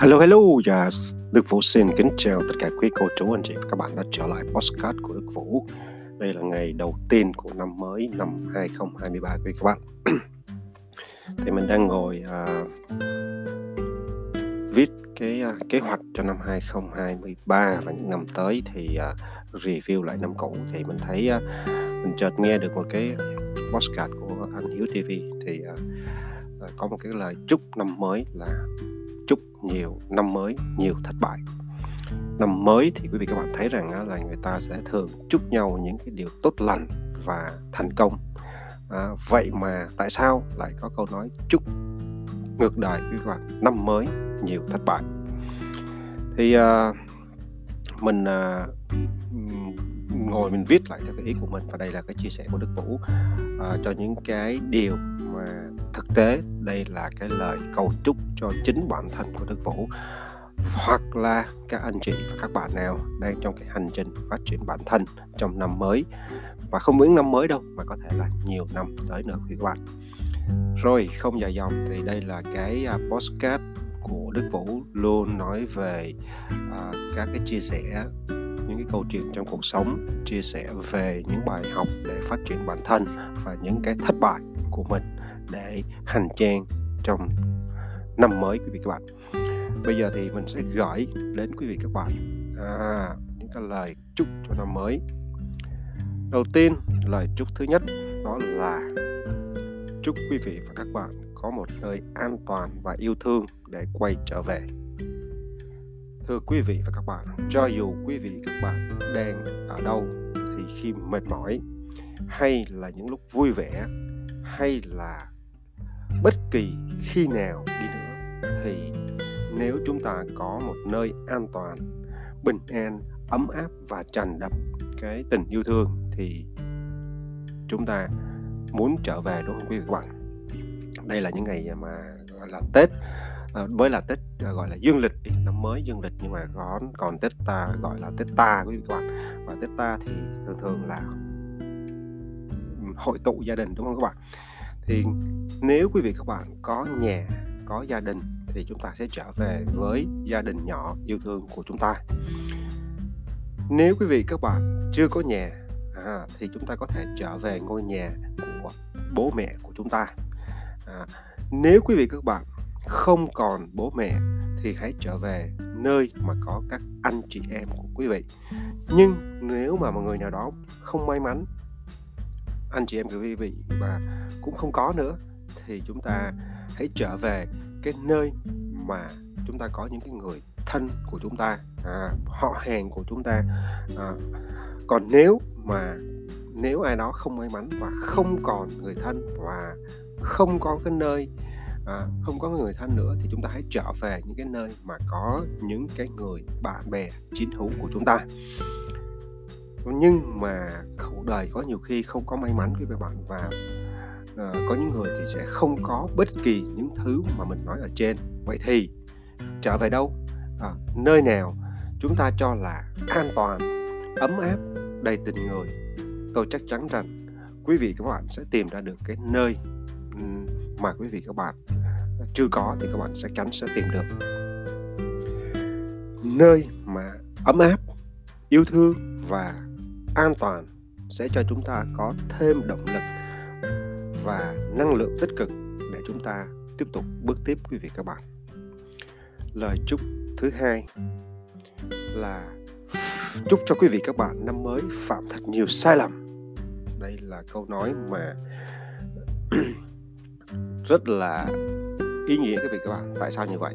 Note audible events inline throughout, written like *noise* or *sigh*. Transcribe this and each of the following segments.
Hello hello, yes. Đức Vũ xin kính chào tất cả quý cô chú anh chị và các bạn đã trở lại podcast của Đức Vũ. Đây là ngày đầu tiên của năm mới năm 2023 quý các bạn. *clears throat* thì mình đang ngồi uh, viết cái uh, kế hoạch cho năm 2023 và những năm tới thì uh, review lại năm cũ thì mình thấy uh, mình chợt nghe được một cái podcast của anh Hiếu TV thì uh, có một cái lời chúc năm mới là chúc nhiều năm mới nhiều thất bại. Năm mới thì quý vị các bạn thấy rằng là người ta sẽ thường chúc nhau những cái điều tốt lành và thành công. À, vậy mà tại sao lại có câu nói chúc ngược đời quý vị các bạn? Năm mới nhiều thất bại. Thì à, mình à, ngồi mình viết lại theo cái ý của mình. Và đây là cái chia sẻ của Đức Vũ uh, cho những cái điều mà thực tế. Đây là cái lời cầu chúc cho chính bản thân của Đức Vũ. Hoặc là các anh chị và các bạn nào đang trong cái hành trình phát triển bản thân trong năm mới. Và không những năm mới đâu mà có thể là nhiều năm tới nữa quý bạn. Rồi không dài dòng thì đây là cái à, postcard của Đức Vũ luôn nói về uh, các cái chia sẻ những cái câu chuyện trong cuộc sống chia sẻ về những bài học để phát triển bản thân và những cái thất bại của mình để hành trang trong năm mới quý vị các bạn. Bây giờ thì mình sẽ gửi đến quý vị các bạn à, những cái lời chúc cho năm mới. Đầu tiên lời chúc thứ nhất đó là chúc quý vị và các bạn có một nơi an toàn và yêu thương để quay trở về thưa quý vị và các bạn, cho dù quý vị các bạn đang ở đâu thì khi mệt mỏi, hay là những lúc vui vẻ, hay là bất kỳ khi nào đi nữa, thì nếu chúng ta có một nơi an toàn, bình an, ấm áp và tràn đập cái tình yêu thương thì chúng ta muốn trở về, đúng không quý vị các bạn? Đây là những ngày mà, gọi là, tết. Ờ, à, mới là tết à, gọi là dương lịch năm mới dương lịch nhưng mà còn còn tết ta gọi là tết ta quý vị các bạn. Và tết ta thì thường thường là hội tụ gia đình đúng không các bạn? Thì nếu quý vị các bạn có nhà có gia đình thì chúng ta sẽ trở về với gia đình nhỏ yêu thương của chúng ta. Nếu quý vị các bạn chưa có nhà à, thì chúng ta có thể trở về ngôi nhà của bố mẹ của chúng ta. À, nếu quý vị các bạn không còn bố mẹ thì hãy trở về nơi mà có các anh chị em của quý vị. Nhưng nếu mà một người nào đó không may mắn anh chị em của quý vị và cũng không có nữa thì chúng ta hãy trở về cái nơi mà chúng ta có những cái người thân của chúng ta à, họ hàng của chúng ta. À, còn nếu mà nếu ai đó không may mắn và không còn người thân và không có cái nơi à, không có người thân nữa thì chúng ta hãy trở về những cái nơi mà có những cái người bạn bè chiến hữu của chúng ta. Nhưng mà cuộc đời có nhiều khi không có may mắn với các bạn và à, có những người thì sẽ không có bất kỳ những thứ mà mình nói ở trên. Vậy thì trở về đâu? À, nơi nào chúng ta cho là an toàn ấm áp đầy tình người? Tôi chắc chắn rằng quý vị các bạn sẽ tìm ra được cái nơi mà quý vị các bạn chưa có thì các bạn sẽ chắn sẽ tìm được. Nơi mà ấm áp, yêu thương và an toàn sẽ cho chúng ta có thêm động lực và năng lượng tích cực để chúng ta tiếp tục bước tiếp, quý vị các bạn. Lời chúc thứ hai là chúc cho quý vị các bạn năm mới phạm thật nhiều sai lầm. Đây là câu nói mà *clears throat* rất là ý nghĩa các vị các bạn. Tại sao như vậy?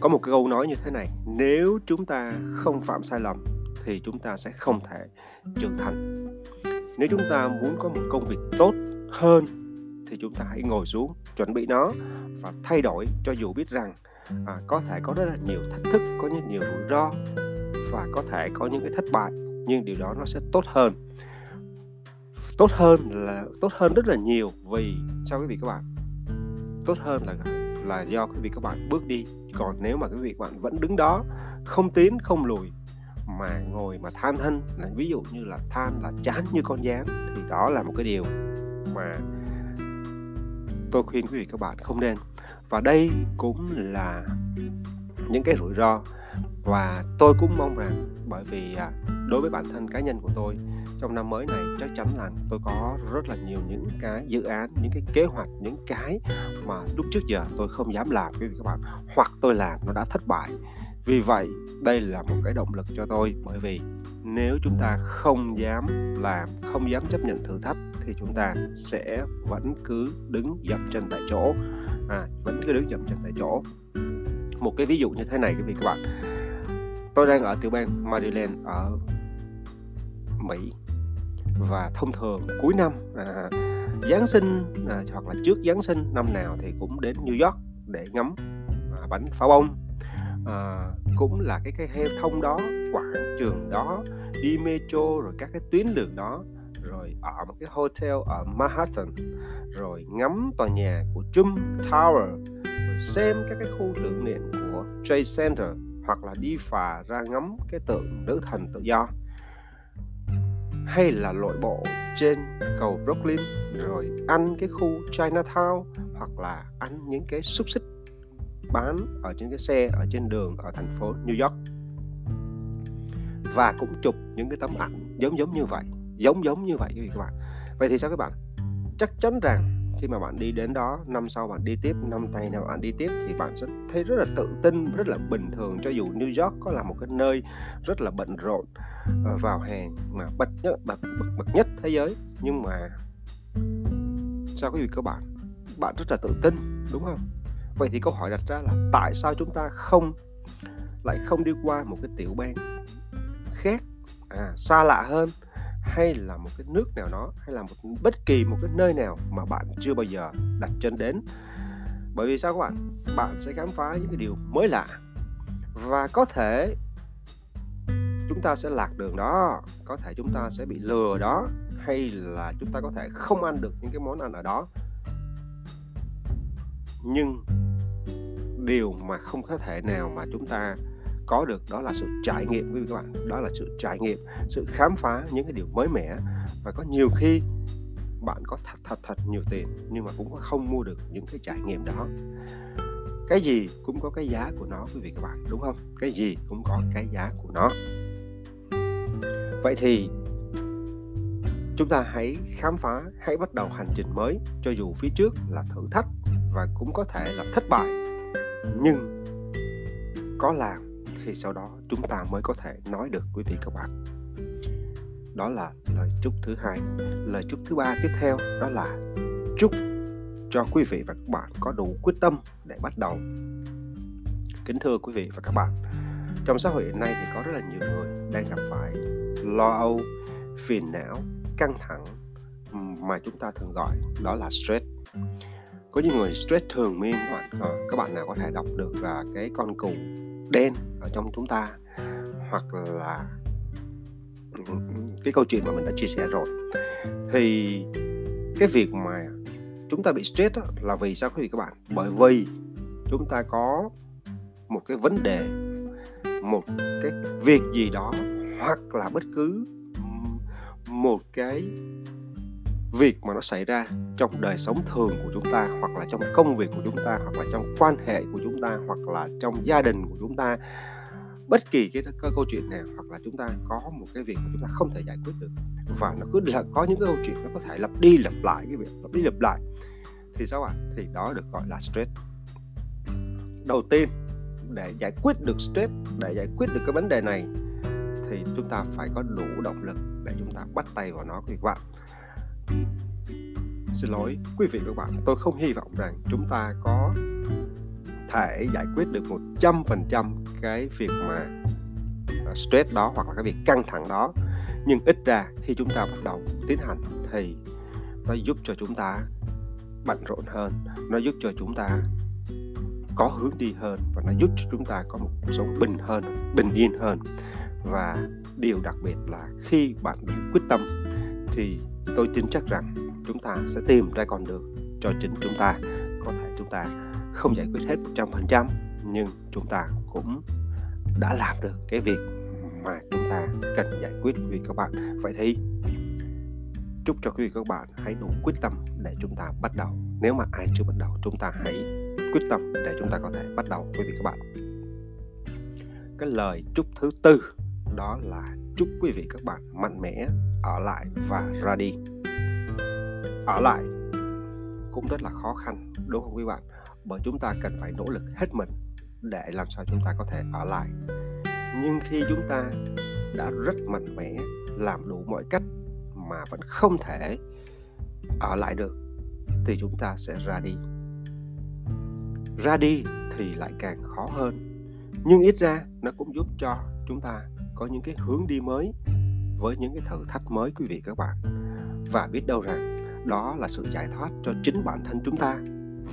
Có một cái câu nói như thế này nếu chúng ta không phạm sai lầm thì chúng ta sẽ không thể trưởng thành. Nếu chúng ta muốn có một công việc tốt hơn thì chúng ta hãy ngồi xuống chuẩn bị nó và thay đổi cho dù biết rằng à, có thể có rất là nhiều thách thức có những nhiều rủi ro và có thể có những cái thất bại nhưng điều đó nó sẽ tốt hơn. Tốt hơn là tốt hơn rất là nhiều vì sao quý vị các bạn? Tốt hơn là là do cái việc các bạn bước đi. Còn nếu mà cái việc bạn vẫn đứng đó, không tiến, không lùi, mà ngồi mà than thân, là ví dụ như là than là chán như con gián, thì đó là một cái điều mà tôi khuyên quý vị các bạn không nên. Và đây cũng là những cái rủi ro. Và tôi cũng mong rằng bởi vì à, đối với bản thân cá nhân của tôi trong năm mới này chắc chắn là tôi có rất là nhiều những cái dự án những cái kế hoạch những cái mà lúc trước giờ tôi không dám làm quý vị các bạn. Hoặc tôi làm nó đã thất bại. Vì vậy đây là một cái động lực cho tôi. Bởi vì nếu chúng ta không dám làm không dám chấp nhận thử thách thì chúng ta sẽ vẫn cứ đứng dậm chân tại chỗ. À, vẫn cứ đứng dậm chân tại chỗ. Một cái ví dụ như thế này quý vị các bạn. Tôi đang ở tiểu bang Maryland ở Mỹ và thông thường cuối năm à, Giáng sinh à, hoặc là trước Giáng sinh năm nào thì cũng đến New York để ngắm à, bánh pháo bông. À, cũng là cái cái heo thông đó quảng trường đó đi metro rồi các cái tuyến đường đó rồi ở một cái hotel ở Manhattan rồi ngắm tòa nhà của Trump Tower rồi xem các cái khu tưởng niệm của Trade Center hoặc là đi phà ra ngắm cái tượng nữ thần tự do hay là lội bộ trên cầu Brooklyn, rồi ăn cái khu Chinatown, hoặc là ăn những cái xúc xích bán ở trên cái xe ở trên đường ở thành phố New York. Và cũng chụp những cái tấm ảnh giống giống như vậy, giống giống như vậy các bạn. Vậy thì sao các bạn? Chắc chắn rằng khi mà bạn đi đến đó, năm sau bạn đi tiếp, năm tay nào bạn đi tiếp thì bạn sẽ thấy rất là tự tin, rất là bình thường. Cho dù New York có là một cái nơi rất là bận rộn Ờ, vào hè mà bật nhất bật, bật, bật nhất thế giới. Nhưng mà sao cái gì các bạn bạn rất là tự tin đúng không? Vậy thì câu hỏi đặt ra là tại sao chúng ta không lại không đi qua một cái tiểu bang khác à, xa lạ hơn hay là một cái nước nào đó hay là một bất kỳ một cái nơi nào mà bạn chưa bao giờ đặt chân đến? Bởi vì sao các bạn? Bạn sẽ khám phá những cái điều mới lạ. Và có thể chúng ta sẽ lạc đường đó. Có thể chúng ta sẽ bị lừa đó, hay là chúng ta có thể không ăn được những cái món ăn ở đó. Nhưng điều mà không có thể nào mà chúng ta có được đó là sự trải nghiệm, quý vị các bạn. Đó là sự trải nghiệm, sự khám phá những cái điều mới mẻ. Và có nhiều khi bạn có thật thật thật nhiều tiền, nhưng mà cũng không mua được những cái trải nghiệm đó. Cái gì cũng có cái giá của nó, quý vị các bạn, đúng không? Cái gì cũng có cái giá của nó vậy thì, chúng ta hãy khám phá, hãy bắt đầu hành trình mới, cho dù phía trước là thử thách và cũng có thể là thất bại. Nhưng có làm thì sau đó chúng ta mới có thể nói được, quý vị các bạn. Đó là lời chúc thứ hai. Lời chúc thứ ba tiếp theo đó là chúc cho quý vị và các bạn có đủ quyết tâm để bắt đầu. Kính thưa quý vị và các bạn, trong xã hội hiện nay thì có rất là nhiều người đang gặp phải lo âu, phiền não, căng thẳng mà chúng ta thường gọi đó là stress. Có những người stress thường miên các bạn ờ, các bạn nào có thể đọc được là cái con cừu đen ở trong chúng ta hoặc là ừ, ừ, cái câu chuyện mà mình đã chia sẻ rồi. Thì cái việc mà chúng ta bị stress đó là vì sao quý vị các bạn? Bởi vì chúng ta có một cái vấn đề, một cái việc gì đó hoặc là bất cứ một cái việc mà nó xảy ra trong đời sống thường của chúng ta hoặc là trong công việc của chúng ta hoặc là trong quan hệ của chúng ta hoặc là trong gia đình của chúng ta bất kỳ cái, cái câu chuyện nào hoặc là chúng ta có một cái việc mà chúng ta không thể giải quyết được. Và nó cứ là có những cái câu chuyện nó có thể lặp đi lặp lại cái việc lặp đi lặp lại. Thì sao ạ? Thì đó được gọi là stress. Đầu tiên để giải quyết được stress để giải quyết được cái vấn đề này thì chúng ta phải có đủ động lực để chúng ta bắt tay vào nó các bạn. Xin lỗi quý vị và các bạn, tôi không hy vọng rằng chúng ta có thể giải quyết được 100% cái việc mà à, stress đó hoặc là cái việc căng thẳng đó. Nhưng ít ra khi chúng ta bắt đầu tiến hành thì nó giúp cho chúng ta bận rộn hơn nó giúp cho chúng ta có hướng đi hơn và nó giúp cho chúng ta có một cuộc sống bình hơn bình yên hơn và điều đặc biệt là khi bạn quyết tâm, thì tôi tin chắc rằng chúng ta sẽ tìm ra con đường cho chính chúng ta. Có thể chúng ta không giải quyết hết 100% nhưng chúng ta cũng đã làm được cái việc mà chúng ta cần giải quyết vì các bạn. Vậy thì chúc cho quý vị các bạn hãy đủ quyết tâm để chúng ta bắt đầu. Nếu mà ai chưa bắt đầu, chúng ta hãy quyết tâm để chúng ta có thể bắt đầu, quý vị các bạn. Cái lời chúc thứ tư đó là chúc quý vị các bạn mạnh mẽ, ở lại và ra đi. Ở lại cũng rất là khó khăn, đúng không quý bạn? Bởi chúng ta cần phải nỗ lực hết mình để làm sao chúng ta có thể ở lại. Nhưng khi chúng ta đã rất mạnh mẽ làm đủ mọi cách mà vẫn không thể ở lại được, thì chúng ta sẽ ra đi. Ra đi thì lại càng khó hơn. Nhưng ít ra nó cũng giúp cho chúng ta có những cái hướng đi mới với những cái thử thách mới, quý vị các bạn. Và biết đâu rằng đó là sự giải thoát cho chính bản thân chúng ta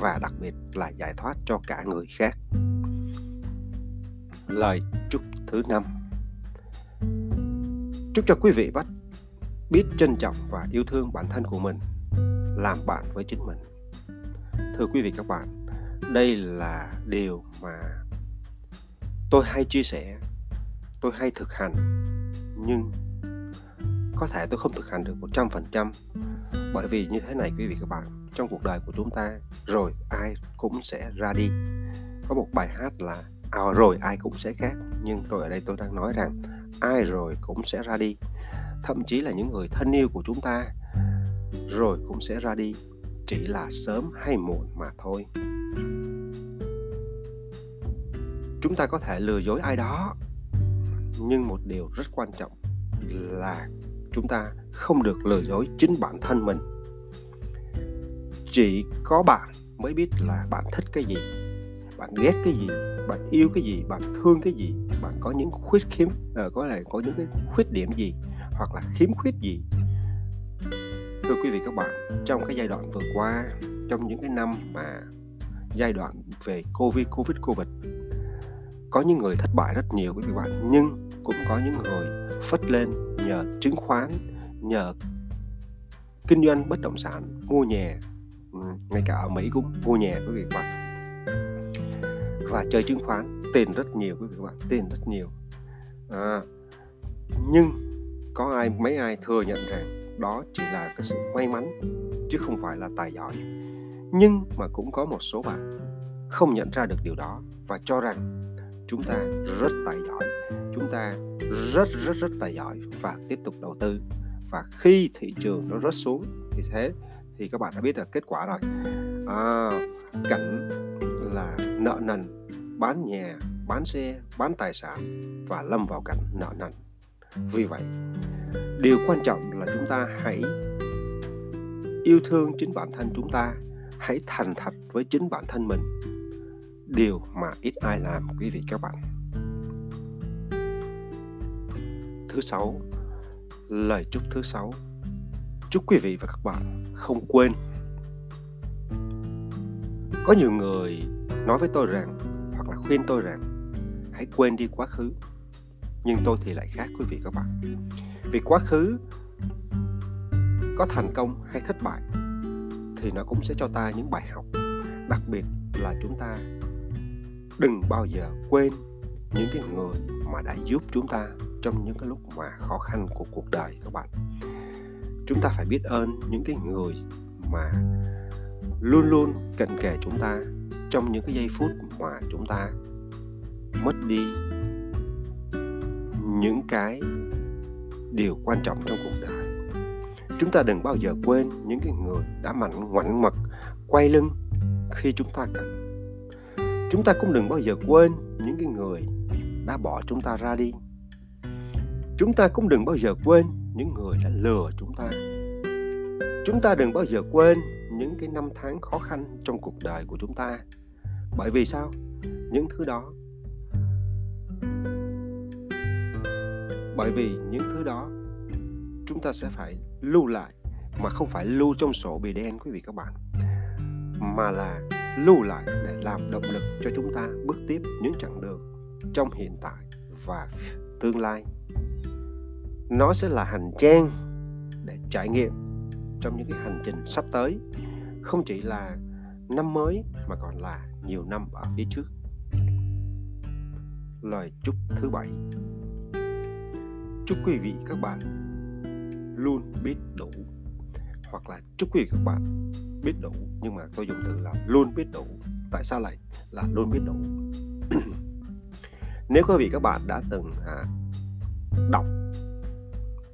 và đặc biệt là giải thoát cho cả người khác. Lời chúc thứ năm. Chúc cho quý vị bắt biết trân trọng và yêu thương bản thân của mình, làm bạn với chính mình. Thưa quý vị các bạn, đây là điều mà tôi hay chia sẻ tôi hay thực hành nhưng có thể tôi không thực hành được 100% bởi vì như thế này quý vị các bạn trong cuộc đời của chúng ta rồi ai cũng sẽ ra đi. Có một bài hát là à, rồi ai cũng sẽ khác. Nhưng tôi ở đây tôi đang nói rằng ai rồi cũng sẽ ra đi. Thậm chí là những người thân yêu của chúng ta rồi cũng sẽ ra đi chỉ là sớm hay muộn mà thôi. Chúng ta có thể lừa dối ai đó nhưng một điều rất quan trọng là chúng ta không được lừa dối chính bản thân mình. Chỉ có bạn mới biết là bạn thích cái gì bạn ghét cái gì bạn yêu cái gì bạn thương cái gì bạn có những khuyết khiếm uh, có thể có những cái khuyết điểm gì hoặc là khiếm khuyết gì. Thưa quý vị các bạn trong cái giai đoạn vừa qua trong những cái năm mà giai đoạn về covid covid covid có những người thất bại rất nhiều quý vị bạn nhưng cũng có những người phất lên nhờ chứng khoán nhờ kinh doanh bất động sản mua nhà ừ, ngay cả ở Mỹ cũng mua nhà quý vị bạn. Và chơi chứng khoán tiền rất nhiều quý vị bạn tiền rất nhiều. À, nhưng có ai mấy ai thừa nhận rằng đó chỉ là cái sự may mắn chứ không phải là tài giỏi. Nhưng mà cũng có một số bạn không nhận ra được điều đó và cho rằng chúng ta rất tài giỏi chúng ta rất rất rất tài giỏi và tiếp tục đầu tư. Và khi thị trường nó rớt xuống thì thế thì các bạn đã biết được kết quả rồi. À, cảnh là nợ nần bán nhà bán xe bán tài sản và lâm vào cảnh nợ nần. Vì vậy điều quan trọng là chúng ta hãy yêu thương chính bản thân chúng ta hãy thành thật với chính bản thân mình điều mà ít ai làm, quý vị các bạn. Thứ sáu, lời chúc thứ sáu. Chúc quý vị và các bạn không quên. Có nhiều người nói với tôi rằng, hoặc là khuyên tôi rằng, hãy quên đi quá khứ. Nhưng tôi thì lại khác, quý vị các bạn. Vì quá khứ có thành công hay thất bại, thì nó cũng sẽ cho ta những bài học, đặc biệt là chúng ta đừng bao giờ quên những cái người mà đã giúp chúng ta trong những cái lúc mà khó khăn của cuộc đời các bạn. Chúng ta phải biết ơn những cái người mà luôn luôn cận kề chúng ta trong những cái giây phút mà chúng ta mất đi những cái điều quan trọng trong cuộc đời. Chúng ta đừng bao giờ quên những cái người đã mạnh ngoảnh mật, quay lưng khi chúng ta cần chúng ta cũng đừng bao giờ quên những cái người đã bỏ chúng ta ra đi. Chúng ta cũng đừng bao giờ quên những người đã lừa chúng ta. Chúng ta đừng bao giờ quên những cái năm tháng khó khăn trong cuộc đời của chúng ta. Bởi vì sao? Những thứ đó, bởi vì những thứ đó chúng ta sẽ phải lưu lại mà không phải lưu trong sổ bì đen, quý vị các bạn, mà là lưu lại để làm động lực cho chúng ta bước tiếp những chặng đường trong hiện tại và tương lai. Nó sẽ là hành trang để trải nghiệm trong những cái hành trình sắp tới, không chỉ là năm mới mà còn là nhiều năm ở phía trước. Lời chúc thứ bảy. Chúc quý vị các bạn luôn biết đủ hoặc là chúc quý vị các bạn biết đủ nhưng mà tôi dùng từ là luôn biết đủ. Tại sao lại là luôn biết đủ? *clears throat* Nếu quý vị các bạn đã từng à, đọc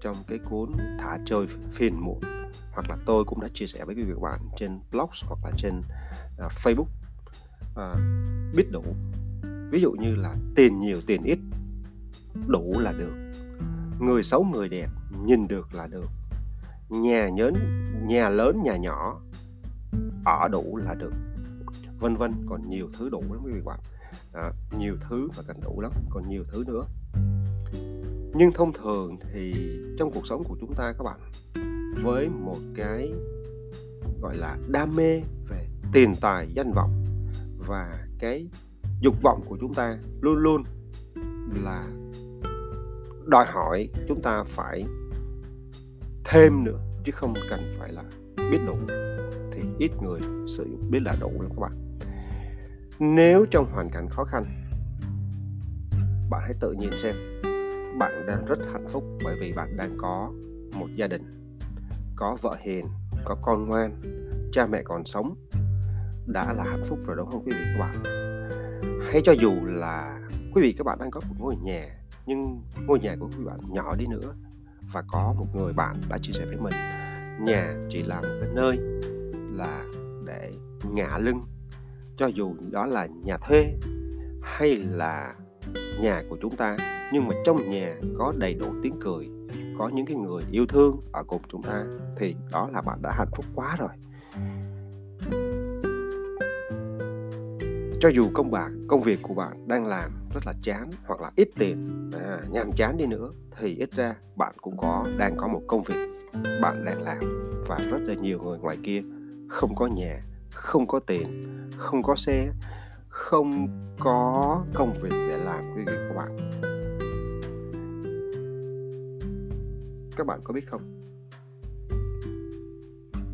trong cái cuốn thả trôi phiền muộn hoặc là tôi cũng đã chia sẻ với quý vị các bạn trên blog hoặc là trên à, Facebook à, biết đủ. Ví dụ như là tiền nhiều tiền ít đủ là được. Người xấu người đẹp nhìn được là được nhà nhớn nhà lớn nhà nhỏ ở đủ là được. Vân vân còn nhiều thứ đủ lắm quý vị bạn. À, nhiều thứ và cần đủ lắm còn nhiều thứ nữa. Nhưng thông thường thì trong cuộc sống của chúng ta các bạn với một cái gọi là đam mê về tiền tài danh vọng và cái dục vọng của chúng ta luôn luôn là đòi hỏi chúng ta phải thêm nữa, chứ không cần phải là biết đủ, thì ít người sử dụng, biết là đủ lắm các bạn. Nếu trong hoàn cảnh khó khăn, bạn hãy tự nhìn xem, bạn đang rất hạnh phúc bởi vì bạn đang có một gia đình, có vợ hiền, có con ngoan, cha mẹ còn sống, đã là hạnh phúc rồi đúng không quý vị các bạn? Hay cho dù là quý vị các bạn đang có một ngôi nhà, nhưng ngôi nhà của quý bạn nhỏ đi nữa và có một người bạn đã chia sẻ với mình. Nhà chỉ là một cái nơi là để ngả lưng. Cho dù đó là nhà thuê hay là nhà của chúng ta, nhưng mà trong nhà có đầy đủ tiếng cười, có những cái người yêu thương ở cùng chúng ta, thì đó là bạn đã hạnh phúc quá rồi. Cho dù công bạn công việc của bạn đang làm rất là chán hoặc là ít tiền à, nhàm chán đi nữa thì ít ra bạn cũng có đang có một công việc bạn đang làm và rất là nhiều người ngoài kia không có nhà không có tiền không có xe không có công việc để làm quý vị các bạn. Các bạn có biết không?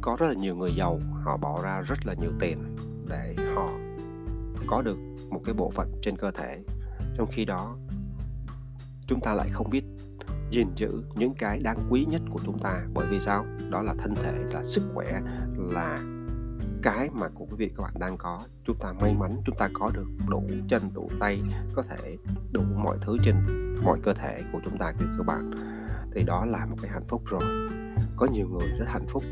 Có rất là nhiều người giàu họ bỏ ra rất là nhiều tiền để họ có được một cái bộ phận trên cơ thể, trong khi đó chúng ta lại không biết gìn giữ những cái đáng quý nhất của chúng ta. Bởi vì sao? Đó là thân thể, là sức khỏe, là cái mà của quý vị các bạn đang có. Chúng ta may mắn, chúng ta có được đủ chân, đủ tay, có thể đủ mọi thứ trên mọi cơ thể của chúng ta quý vị các bạn. Thì đó là một cái hạnh phúc rồi. Có nhiều người rất hạnh phúc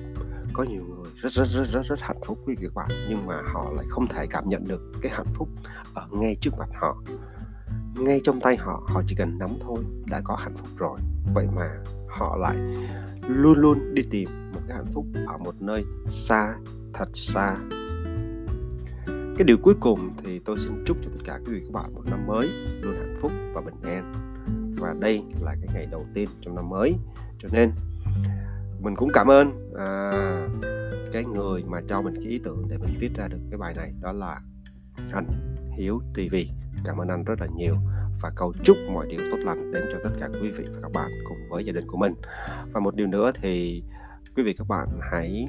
có nhiều người rất rất rất rất rất hạnh phúc với việc các bạn nhưng mà họ lại không thể cảm nhận được cái hạnh phúc ở ngay trước mặt họ. Ngay trong tay họ họ chỉ cần nắm thôi, đã có hạnh phúc rồi. Vậy mà họ lại luôn luôn đi tìm một cái hạnh phúc ở một nơi xa, thật xa. Cái điều cuối cùng thì tôi xin chúc cho tất cả quý vị các bạn một năm mới luôn hạnh phúc và bình an. Và đây là cái ngày đầu tiên trong năm mới. Cho nên mình cũng cảm ơn à, cái người mà cho mình cái ý tưởng để mình viết ra được cái bài này đó là anh Hiếu TV cảm ơn anh rất là nhiều và cầu chúc mọi điều tốt lành đến cho tất cả quý vị và các bạn cùng với gia đình của mình. Và một điều nữa thì quý vị các bạn hãy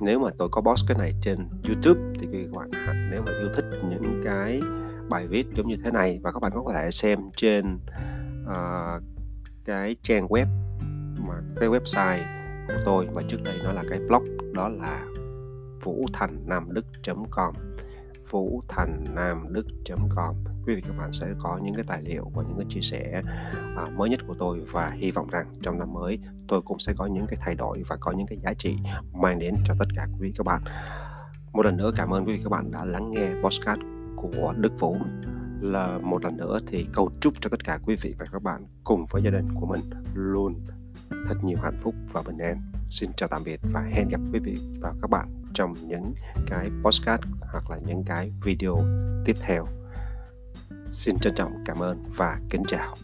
nếu mà tôi có post cái này trên YouTube thì quý vị các bạn nếu mà yêu thích những cái bài viết giống như thế này và các bạn có thể xem trên uh, cái trang web mà cái website của tôi và trước đây nó là cái blog đó là vũ thành nam đức com vũ thành nam đức com. Quý vị các bạn sẽ có những cái tài liệu và những cái chia sẻ à, mới nhất của tôi và hy vọng rằng trong năm mới tôi cũng sẽ có những cái thay đổi và có những cái giá trị mang đến cho tất cả quý vị các bạn. Một lần nữa cảm ơn quý vị các bạn đã lắng nghe podcast của Đức Vũ. Là một lần nữa thì cầu chúc cho tất cả quý vị và các bạn cùng với gia đình của mình luôn thật nhiều hạnh phúc và bình an. Xin chào tạm biệt và hẹn gặp quý vị và các bạn trong những cái podcast hoặc là những cái video tiếp theo. Xin trân trọng cảm ơn và kính chào.